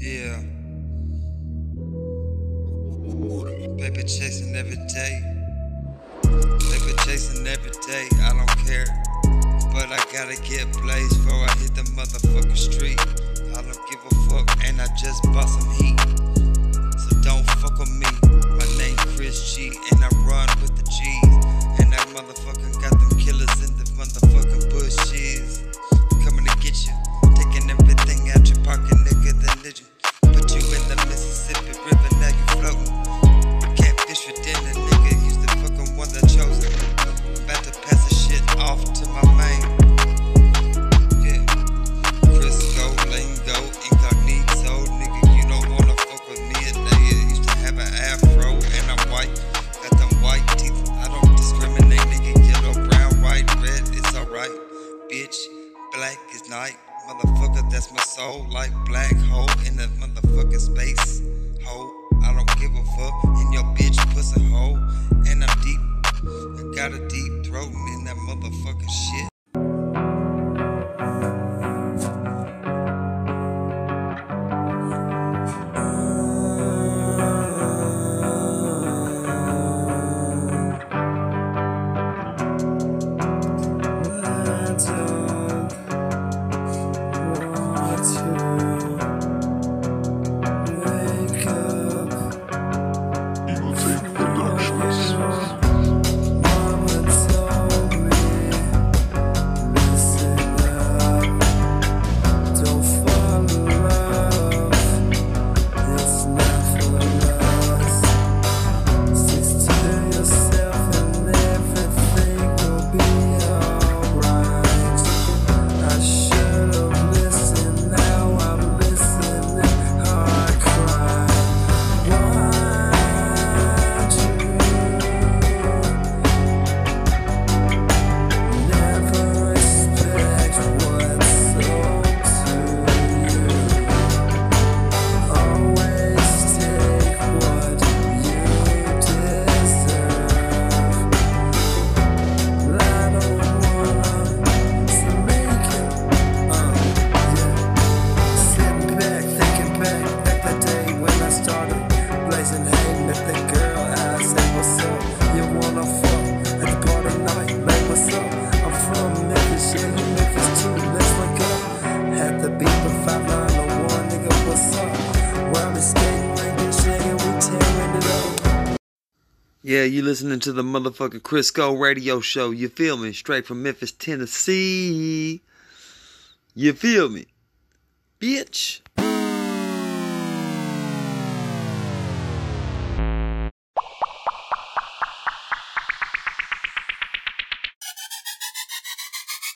Yeah. Paper chasing every day. Paper chasing every day. I don't care. But I gotta get blazed before I hit the motherfucking street. Black as night. Motherfucker, that's my soul. Like black hole in the motherfucking space. Hole. I don't give a fuck. In your bitch pussy hole. And I'm deep. I got a deep throat in that motherfucking shit. Yeah, you listening to the motherfucking Crisco radio show. You feel me? Straight from Memphis, Tennessee. You feel me? Bitch.